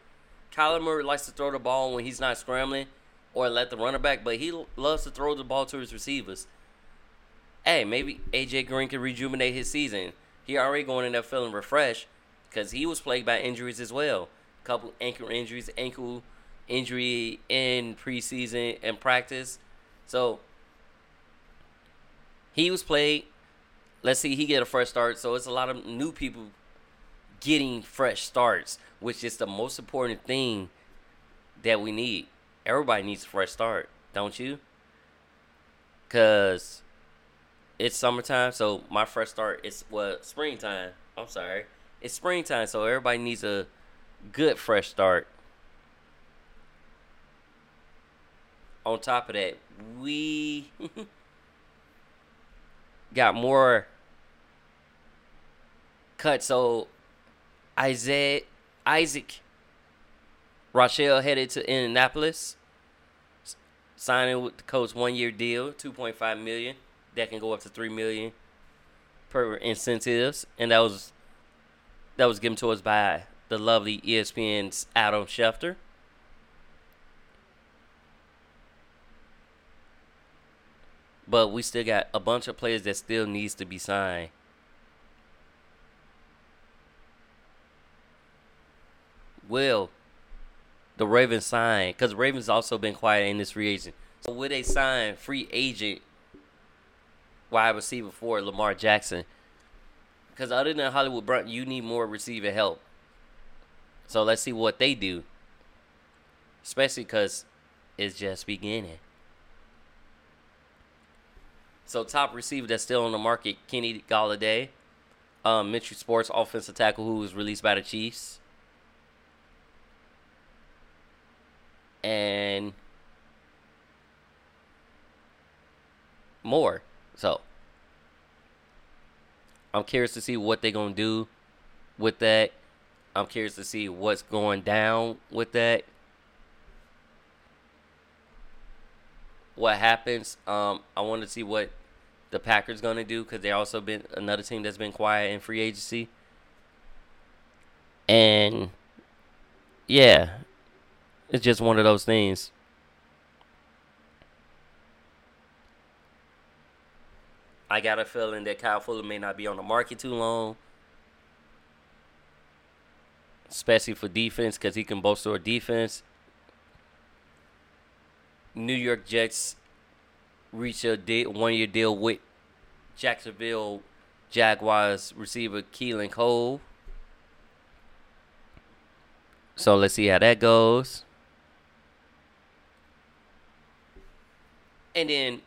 Kyler Murray likes to throw the ball when he's not scrambling or let the runner back, but he loves to throw the ball to his receivers. Hey, maybe AJ Green can rejuvenate his season. He already going in there feeling refreshed because he was plagued by injuries as well. A Couple ankle injuries, ankle injury in preseason and practice. So he was played. let's see, he get a fresh start. So it's a lot of new people getting fresh starts, which is the most important thing that we need. Everybody needs a fresh start, don't you? Cause it's summertime, so my fresh start is what springtime. I'm sorry, it's springtime, so everybody needs a good fresh start. On top of that, we got more cut. So Isaiah Isaac Rochell headed to Indianapolis, signing with the coach one year deal, two point five million. That can go up to three million per incentives, and that was that was given to us by the lovely ESPN's Adam Schefter. But we still got a bunch of players that still needs to be signed. Will the Ravens sign? Because Ravens also been quiet in this free agent. So will they sign free agent wide receiver for Lamar Jackson? Because other than Hollywood Brown, you need more receiver help. So let's see what they do. Especially because it's just beginning. So top receiver that's still on the market, Kenny Golladay, um, Mitchell Schwartz offensive tackle who was released by the Chiefs. And more. So I'm curious to see what they're gonna do with that. I'm curious to see what's going down with that. What happens? Um, I want to see what the Packers gonna do because they also been another team that's been quiet in free agency. And yeah, it's just one of those things. I got a feeling that Kyle Fuller may not be on the market too long, especially for defense because he can bolster a defense. New York Jets reach a deal, one year deal with Jacksonville Jaguars receiver Keelan Cole. So let's see how that goes. And then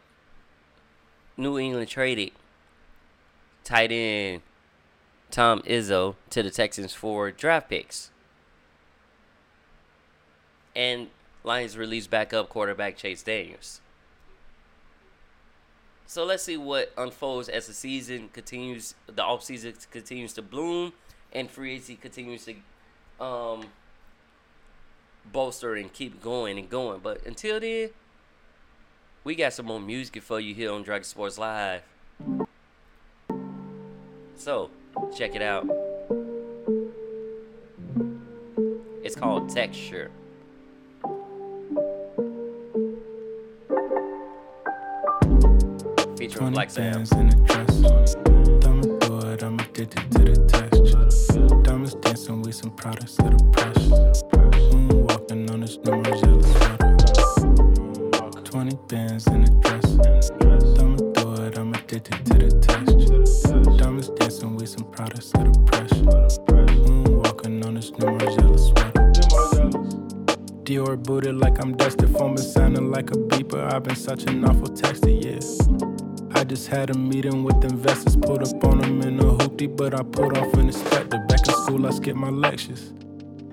New England traded tight end Tom Izzo to the Texans for draft picks. And Lions release backup quarterback Chase Daniels. So let's see what unfolds as the season continues, the off season continues to bloom, and free agency continues to um, bolster and keep going and going. But until then, we got some more music for you here on Dragon Sports Live. So check it out. It's called Texture. Featuring Black Sam. in the dress. Thumbing through it, I'm addicted to the texture. Diamonds dancing with some products of the pressure. Moon walking on this new Margiela sweater. 20 bands in a dress. Thumbing through it, I'm addicted to the texture. Diamonds dancing with some products of the pressure. Moon walking on this new Margiela sweater. Dior booted like I'm dusted, foaming sounding like a beeper. I've been such an awful texter, yeah. I just had a meeting with investors, pulled up on them in a hoopty, but I pulled off an inspector. Back in school, I skipped my lectures.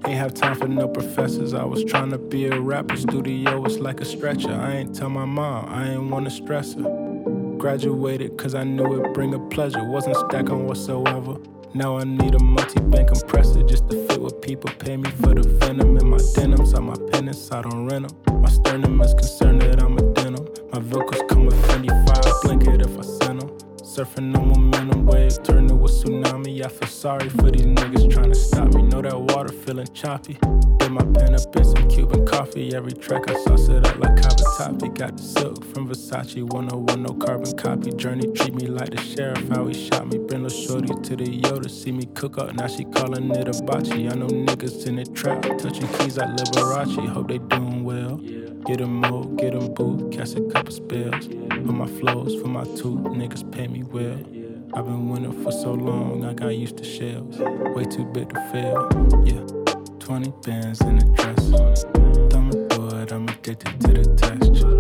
Ain't have time for no professors. I was trying to be a rapper. Studio was like a stretcher. I ain't tell my mom, I ain't wanna stress her. Graduated cause I knew it bring a pleasure. Wasn't stack on whatsoever. Now I need a multi-bank compressor just to fit what people pay me for the venom in my denims. On my penance, I don't rent them. My sternum is concerned that I'm a denim. My vocals come with Fendi fire, blanket if I send them. Surfing on momentum waves, turn to a tsunami. I feel sorry for these niggas trying to stop me. Know that water feeling choppy. Put my pen up in some Cuban coffee. Every track I sauce it up like Cavatappi. Got the silk from Versace, 101, no carbon copy. Journey treat me like the sheriff, how he shot me. Bring little shorty to the Yoda, see me cook up. Now she calling it a bocce. I know niggas in the trap, touching keys like Liberace. Hope they doing well. Get them more, get them boo, cast a couple spells. For my flows, for my two niggas pay me well. I've been winning for so long, I got used to shells. Way too big to fail. Yeah, 20 bands in a dress. Through it, I'm addicted to the texture.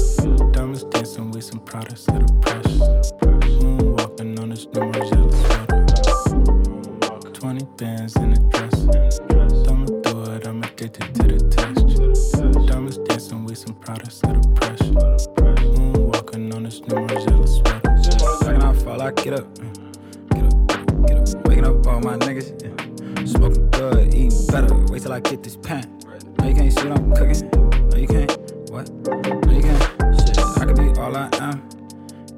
Diamonds dancing with some products of the pressure. Moonwalking on this new Margiela sweater. 20 bands in a dress. Through it, I'm addicted to the texture. Diamonds dancing with some products of the pressure. Moonwalking on this new Margiela sweater. Second I fall, I get up. Get up, get up. Waking up all my niggas. Yeah. Smoking good, eating better. Wait till I get this pan. No, you can't see what I'm cooking. No, you can't. What? No, you can't. Shit, I can be all I am.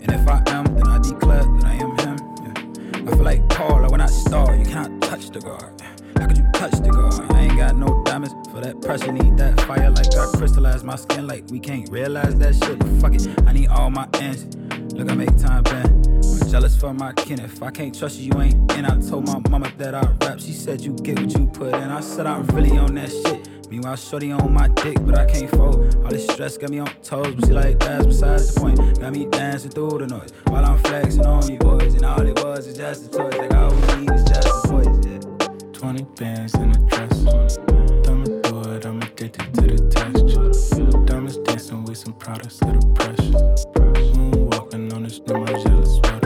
And if I am, then I declare that I am him. Yeah. I feel like Paul, I start, you cannot touch the guard. How could you touch the guard? I ain't got no diamonds for that pressure. Need that fire like I crystallized my skin. Like we can't realize that shit. Fuck it, I need all my ends. Look, I make time bend. I'm jealous for my kin. If I can't trust you, you ain't And I told my mama that I rap. She said you get what you put in. I said I'm really on that shit. Meanwhile, shorty on my dick, but I can't fold. All this stress got me on toes, but she like that's besides the point. Got me dancing through the noise while I'm flexing on you boys. And all it was is just a choice. Like all we need is just a voice. Yeah. 20 bands in a dress. Thumbing through it, I'm addicted to the texture. Diamonds dancing with some products of the pressure. Moonwalking on this new Margiela sweater.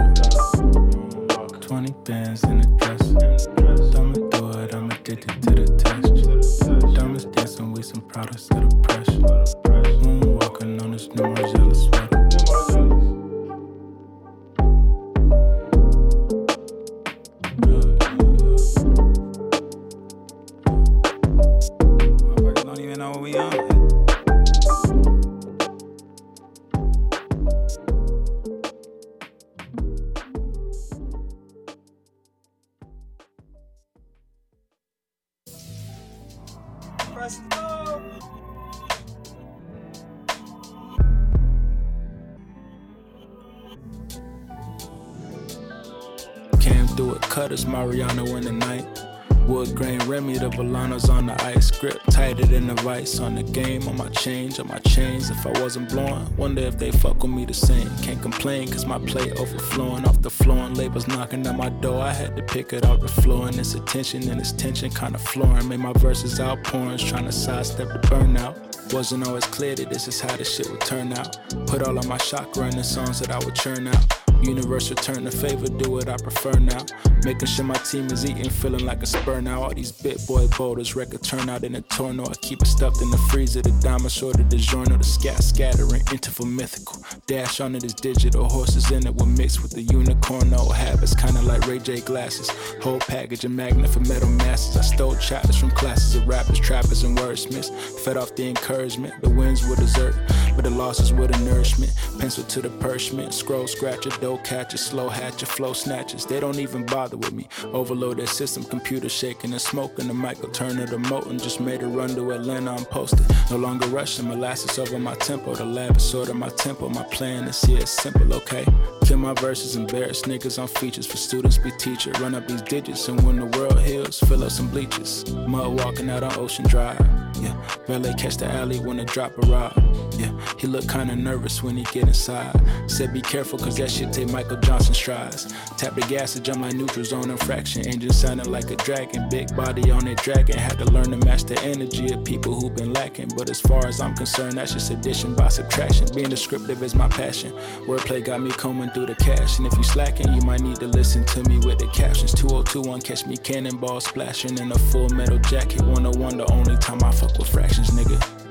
On the game. On my change, on my chains. If I wasn't blowing, wonder if they fuck with me the same. Can't complain, cause my plate overflowing off the floor and labels knocking at my door. I had to pick it off the floor, and it's attention and it's tension kinda flooring. Made my verses outpouring, trying to sidestep the burnout. Wasn't always clear that this is how the shit would turn out. Put all of my chakra in the songs that I would churn out. Universe return the favor, do what I prefer now. Making sure my team is eating, feeling like a spur now. All these bit boy boulders, record turnout in a torno. I keep it stuffed in the freezer, the diamond of the journal, the scat scattering, interval mythical. Dash on it is digital, horses in it were mixed with the unicorn. Old habits, kinda like Ray J glasses. Whole package of magnet for metal masses. I stole chapters from classes of rappers, trappers, and wordsmiths. Fed off the encouragement, the winds were dessert, but the losses were the nourishment. Pencil to the parchment, scroll scratcher, dough catcher, slow hatcher, flow snatchers. They don't even bother with me. Overload their system, computer shaking and smoking. The Michael Turner, the Moten just made a run to Atlanta. I'm posted. No longer rushing, molasses over my tempo. The lab is sort of my tempo. My plan is here, simple, okay? Kill my verses, embarrass niggas on features for students, be teacher. Run up these digits, and when the world heals, fill up some bleachers. Mud walking out on Ocean Drive. Yeah, valet catch the alley when I drop a rock. Yeah, he look kinda nervous when he get inside. Said be careful, cause that shit take Michael Johnson strides. Tap the gas and jump like neutral zone infraction. Engine sounding like a dragon. Big body on that dragon. Had to learn to match the energy of people who've been lacking. But as far as I'm concerned, that's just addition by subtraction. Being descriptive is my passion. Wordplay got me combing through the cash. And if you slacking, you might need to listen to me with the captions. 2021, catch me cannonball splashing in a full metal jacket. 101, the only time I fuck with fractions, nigga.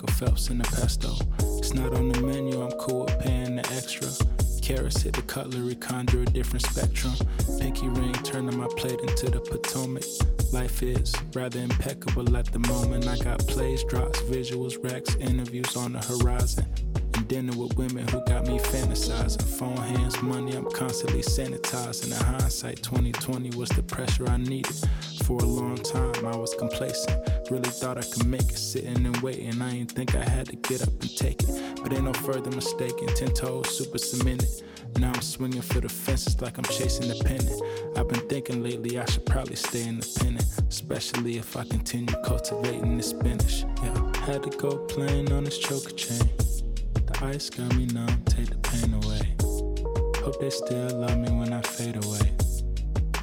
Michael Phelps in the pesto. It's not on the menu, I'm cool with paying the extra. Carrots hit the cutlery, conjure a different spectrum. Pinky ring turning my plate into the Potomac. Life is rather impeccable at the moment. I got plays, drops, visuals, racks, interviews on the horizon. Dinner with women who got me fantasizing. Phone hands, money, I'm constantly sanitizing. In hindsight, 2020 was the pressure I needed. For a long time, I was complacent. Really thought I could make it, sitting and waiting. I ain't think I had to get up and take it. But ain't no further mistaking. Ten toes, super cemented. Now I'm swinging for the fences like I'm chasing the pennant. I've been thinking lately I should probably stay independent, especially if I continue cultivating this spinach. Yeah, had to go playing on this choker chain. The ice got me numb, take the pain away. Hope they still love me when I fade away.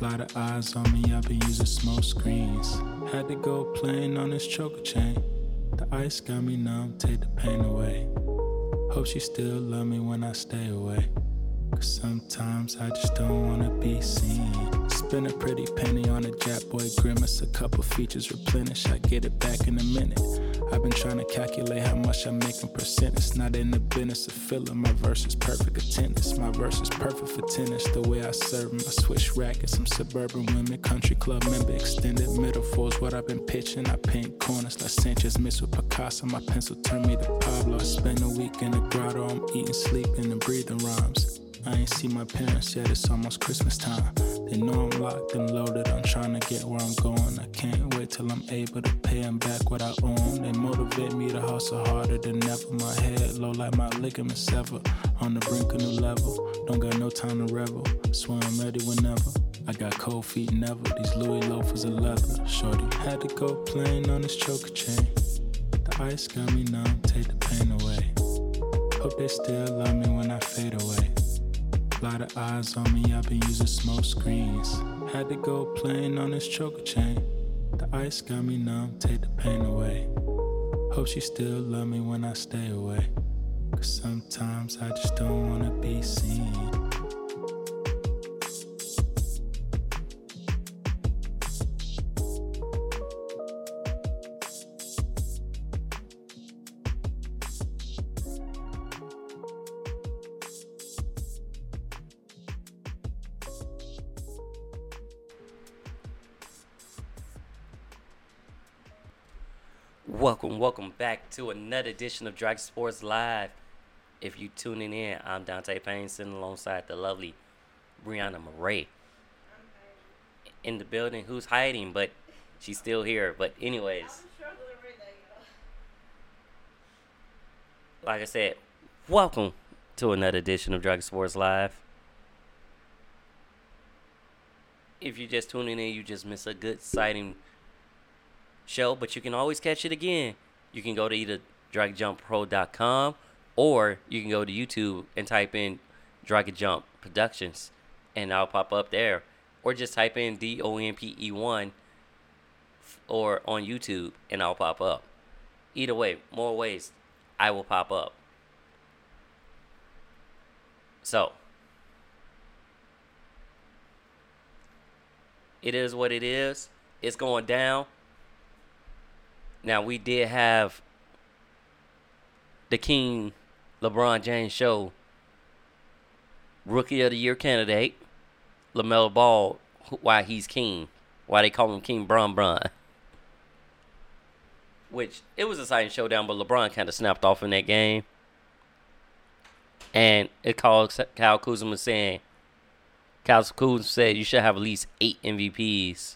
Lot of eyes on me, I've been using smoke screens. Had to go plain on this choker chain. The ice got me numb, take the pain away. Hope she still love me when I stay away. Cause sometimes I just don't wanna be seen. Spend a pretty penny on a Jap Boy grimace, a couple features replenish. I get it back in a minute. I've been trying to calculate how much I make in percent. It's not in the business of filling. My verse is perfect attendance. My verse is perfect for tennis. The way I serve 'em, I switch rackets. Some suburban women, country club member, extended metaphors. What I've been pitching, I paint corners like Sanchez mixed with Picasso. My pencil turned me to Pablo. I spend a week in the grotto. I'm eating, sleeping, and breathing rhymes. I ain't see my parents yet, it's almost Christmas time. They know I'm locked and loaded, I'm trying to get where I'm going. I can't wait till I'm able to pay them back what I own. They motivate me to hustle harder than ever. My head low like my ligaments sever. On the brink of new level, don't got no time to revel. Swear I'm ready whenever. I got cold feet never, these Louis loafers of leather. Shorty had to go plain on this choker chain. The ice got me numb, take the pain away. Hope they still love me when I fade away. Lot of eyes on me, I've been using smoke screens. Had to go plain on this choker chain. The ice got me numb, take the pain away. Hope she still love me when I stay away. Cause sometimes I just don't wanna be seen. To another edition of Drag Sports Live. If you tuning in, I'm Dante Payne sitting alongside the lovely Brianna Murray. In the building, who's hiding, but she's still here. But anyways, like I said, welcome to another edition of Drag Sports Live. If you're just tuning in, you just miss a good sighting show, but you can always catch it again. You can go to either dragonjumppro.com or you can go to YouTube and type in Dragon Jump Productions and I'll pop up there. Or just type in D O N P E 1 or on YouTube and I'll pop up. Either way, more ways I will pop up. So, it is what it is. It's going down. Now we did have the King LeBron James show Rookie of the Year candidate LaMelo Ball. Why he's king? Why they call him King Bron Bron? Which it was a exciting showdown, but LeBron kind of snapped off in that game, and it called Kyle Kuzma saying, Kyle Kuzma said you should have at least eight MVPs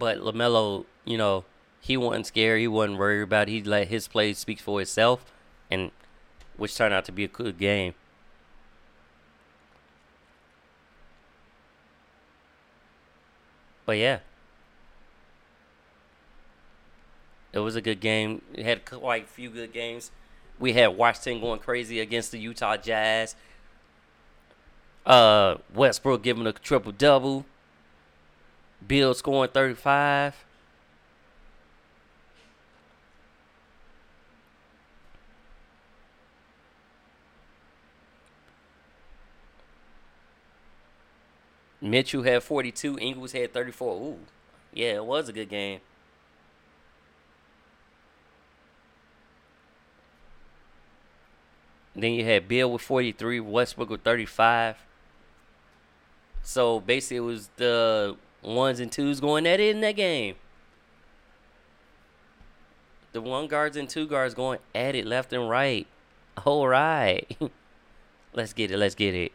But Lamelo, you know, he wasn't scared. He wasn't worried about. It. He let his play speak for itself, and which turned out to be a good game. But yeah, it was a good game. It had quite a few good games. We had Washington going crazy against the Utah Jazz. Uh, Westbrook giving a triple double. Beal scoring 35. Mitchell had 42. Ingles had 34. Ooh, yeah, it was a good game. Then you had Beal with 43, Westbrook with 35. So basically, it was the ones and twos going at it in that game. The one guards and two guards going at it left and right. All right. let's get it. Let's get it.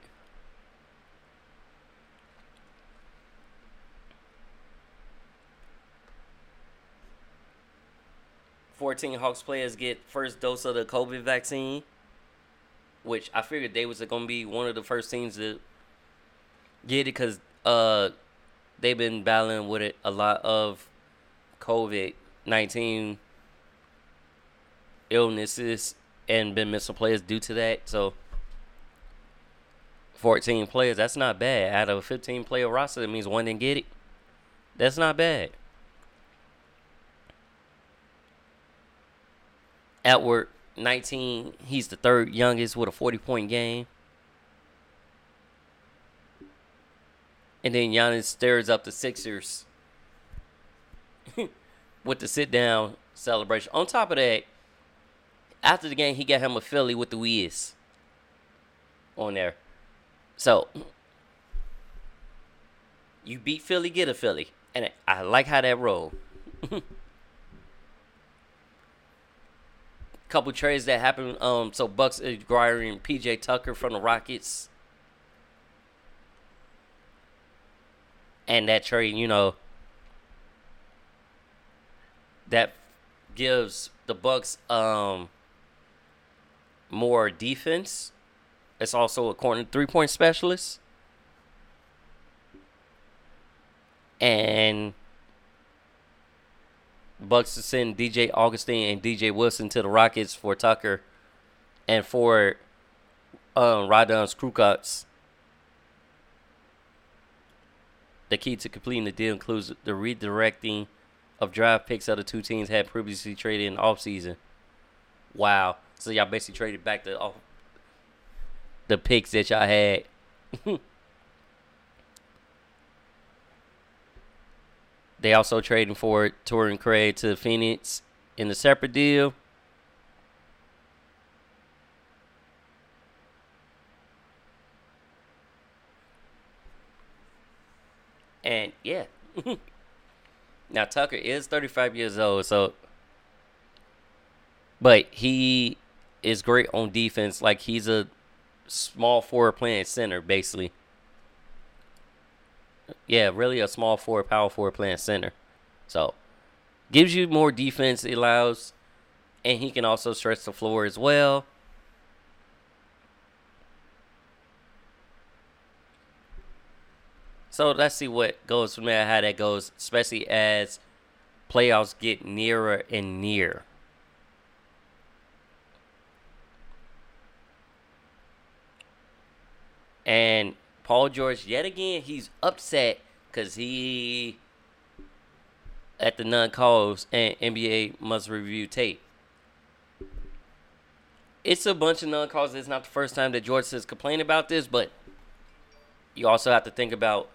Fourteen Hawks players get first dose of the COVID vaccine, which I figured they was gonna be one of the first teams to get it because uh they've been battling with it a lot of COVID nineteen illnesses and been missing players due to that. So 14 players, that's not bad. Out of a 15 player roster, that means one didn't get it. That's not bad. Edward, 19, he's the third youngest with a 40 point game. And then Giannis stirs up the Sixers with the sit down celebration. On top of that, after the game, he got him a Philly with the Wiz on there. So you beat Philly, get a Philly, and I like how that rolled. Couple trades that happened. Um, so Bucks acquiring PJ Tucker from the Rockets, and that trade, you know, that gives the Bucks um more defense. It's also a corner three point specialist. And Bucks to send DJ Augustin and DJ Wilson to the Rockets for Tucker and for um, crew Kurucs. The key to completing the deal includes the redirecting of draft picks that the two teams had previously traded in offseason. Wow. So y'all basically traded back the off the picks that y'all had. they also trading for Torrey Craig to the Phoenix in a separate deal. And yeah. now Tucker is 35 years old, so but he is great on defense. Like he's a small forward playing center, basically. Yeah, really a small forward, power forward playing center. So gives you more defense. Allows, and he can also stretch the floor as well. So let's see what goes from there, how that goes, especially as playoffs get nearer and near. And Paul George, yet again, he's upset because he, at the non calls, and NBA must review tape. It's a bunch of non calls. It's not the first time that George says complain about this, but you also have to think about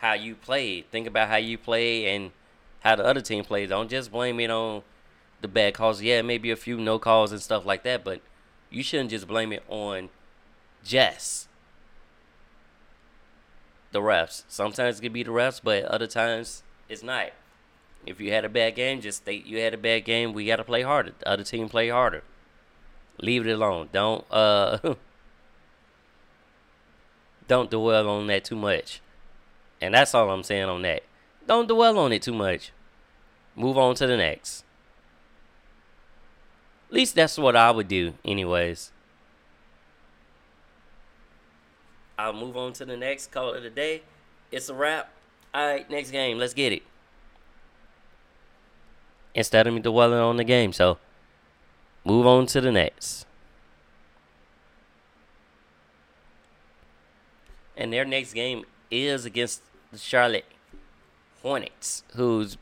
how you play. Think about how you play and how the other team plays. Don't just blame it on the bad calls. Yeah, maybe a few no calls and stuff like that, but you shouldn't just blame it on just the refs. Sometimes it could be the refs, but other times it's not. If you had a bad game, just state you had a bad game. We got to play harder. The other team play harder. Leave it alone. Don't uh don't dwell on that too much. And that's all I'm saying on that. Don't dwell on it too much. Move on to the next. At least that's what I would do, anyways. I'll move on to the next call of the day. It's a wrap. All right, next game. Let's get it. Instead of me dwelling on the game, so move on to the next. And their next game is against the Charlotte Hornets, who's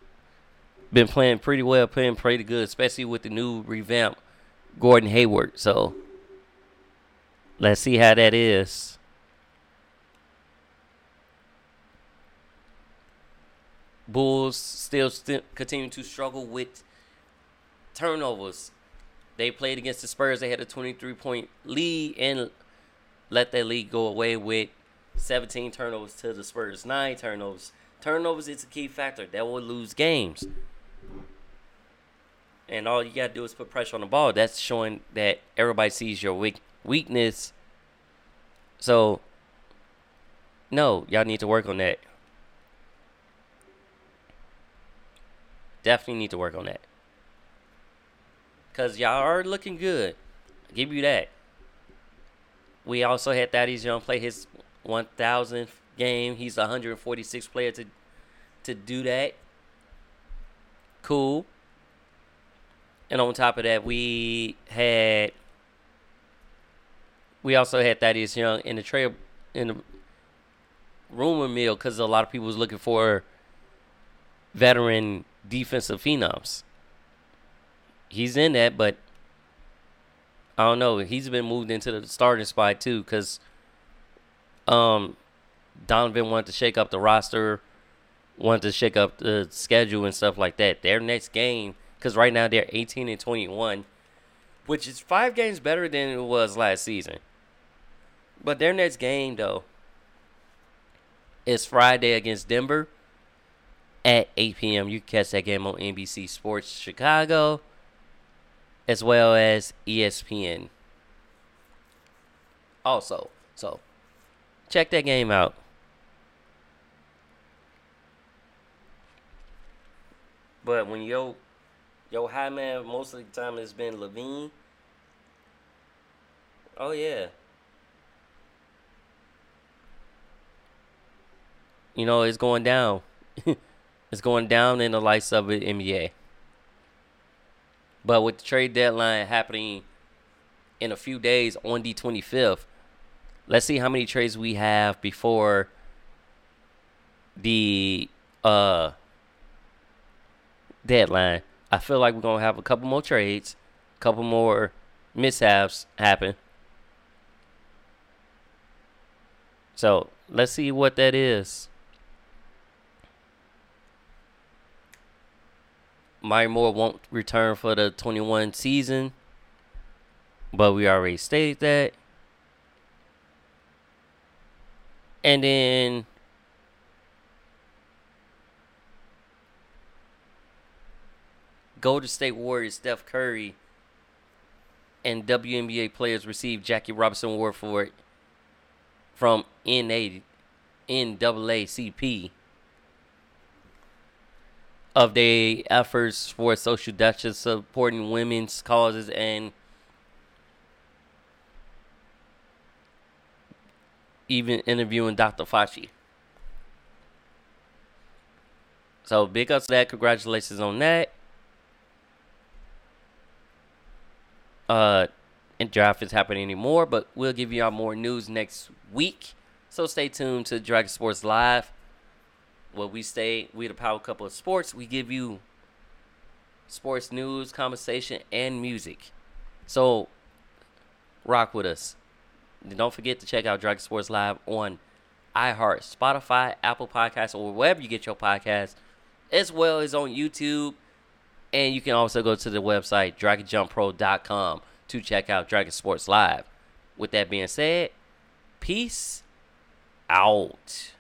been playing pretty well, playing pretty good, especially with the new revamp Gordon Hayward. So let's see how that is. Bulls still st- continue to struggle with turnovers. They played against the Spurs. They had a 23 point lead and let that lead go away with 17 turnovers to the Spurs, nine turnovers. Turnovers is a key factor. That will lose games. And all you gotta do is put pressure on the ball. That's showing that everybody sees your weak weakness. So, no, y'all need to work on that. Definitely need to work on that. Cause y'all are looking good. I'll give you that. We also had Thaddeus Young play his 1,000th game. He's the 146th player to to do that. Cool. And on top of that, we had we also had Thaddeus Young in the trail in the rumor mill because a lot of people was looking for veteran defensive phenoms. He's in that, but I don't know. He's been moved into the starting spot too because um, Donovan wanted to shake up the roster, wanted to shake up the schedule and stuff like that. Their next game, because right now they're 18 and 21, which is five games better than it was last season. But their next game, though, is Friday against Denver at 8 p.m. You can catch that game on NBC Sports Chicago as well as ESPN. Also, so check that game out. But when yo yo high man most of the time has been LaVine. Oh yeah. You know, it's going down. it's going down in the lights of the NBA. But with the trade deadline happening in a few days on the 25th, let's see how many trades we have before the uh deadline. I feel like we're gonna have a couple more trades, a couple more mishaps happen. So let's see what that is. Mike Moore won't return for the 21 season, but we already stated that. And then Golden State Warriors Steph Curry and WNBA players received Jackie Robinson Award for it from NA NAACP of their efforts for social justice, supporting women's causes, and even interviewing Dr. Fauci. So big ups to that. Congratulations on that. Uh, and draft is happening anymore, but we'll give y'all more news next week. So stay tuned to Dragon Sports Live. Where we stay, we the power couple of sports. We give you sports news, conversation, and music. So rock with us. Don't forget to check out Dragon Sports Live on iHeart, Spotify, Apple Podcasts, or wherever you get your podcasts, as well as on YouTube. And you can also go to the website, DragonJumpPro.com, to check out Dragon Sports Live. With that being said, peace out.